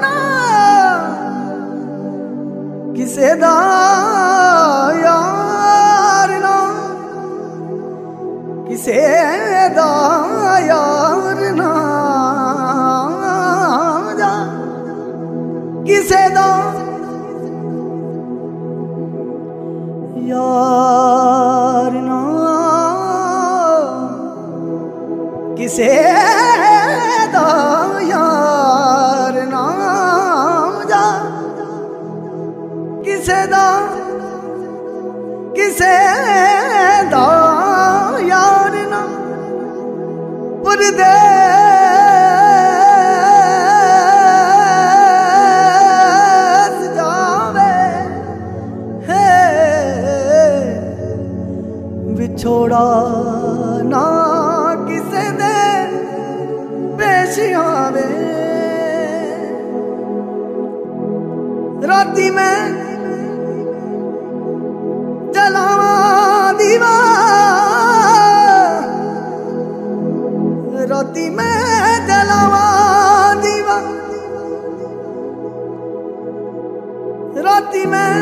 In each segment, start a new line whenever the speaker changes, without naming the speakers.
ਨਾ ਕਿਸੇ ਦਾ ਯਾਰ ਨਾ, ਕਿਸੇ ਦਾ ਯਾਰ ਨਾ ਕਿਸੇ ਦਾ ਯਾਰ ਨਾ, ਕਿਸੇ ਦਾ ਦਾ ਕਿਸੇ ਦਾ ਯਾਰ ਨਾ ਪਰਦੇਸ ਜਾਵੇ ਹੈ ਵਿਛੋੜਾ ਨਾ ਕਿਸੇ ਦੇ ਪੇਸ਼ ਆਵੇ दलवा दीवा। राती में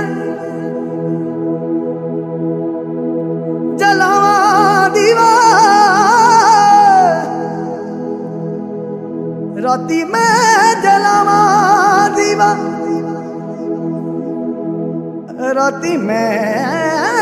जलावा दीवा। राती में जलावा दीवा। राती में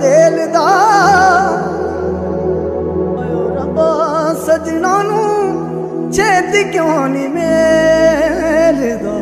ਤੇਲ ਦਾ। ਓਏ ਰੱਬਾ ਸਜਣਾ ਨੂੰ ਛੇਤੀ ਕਿਉਂ ਨਹੀਂ ਮੇਲਦਾ?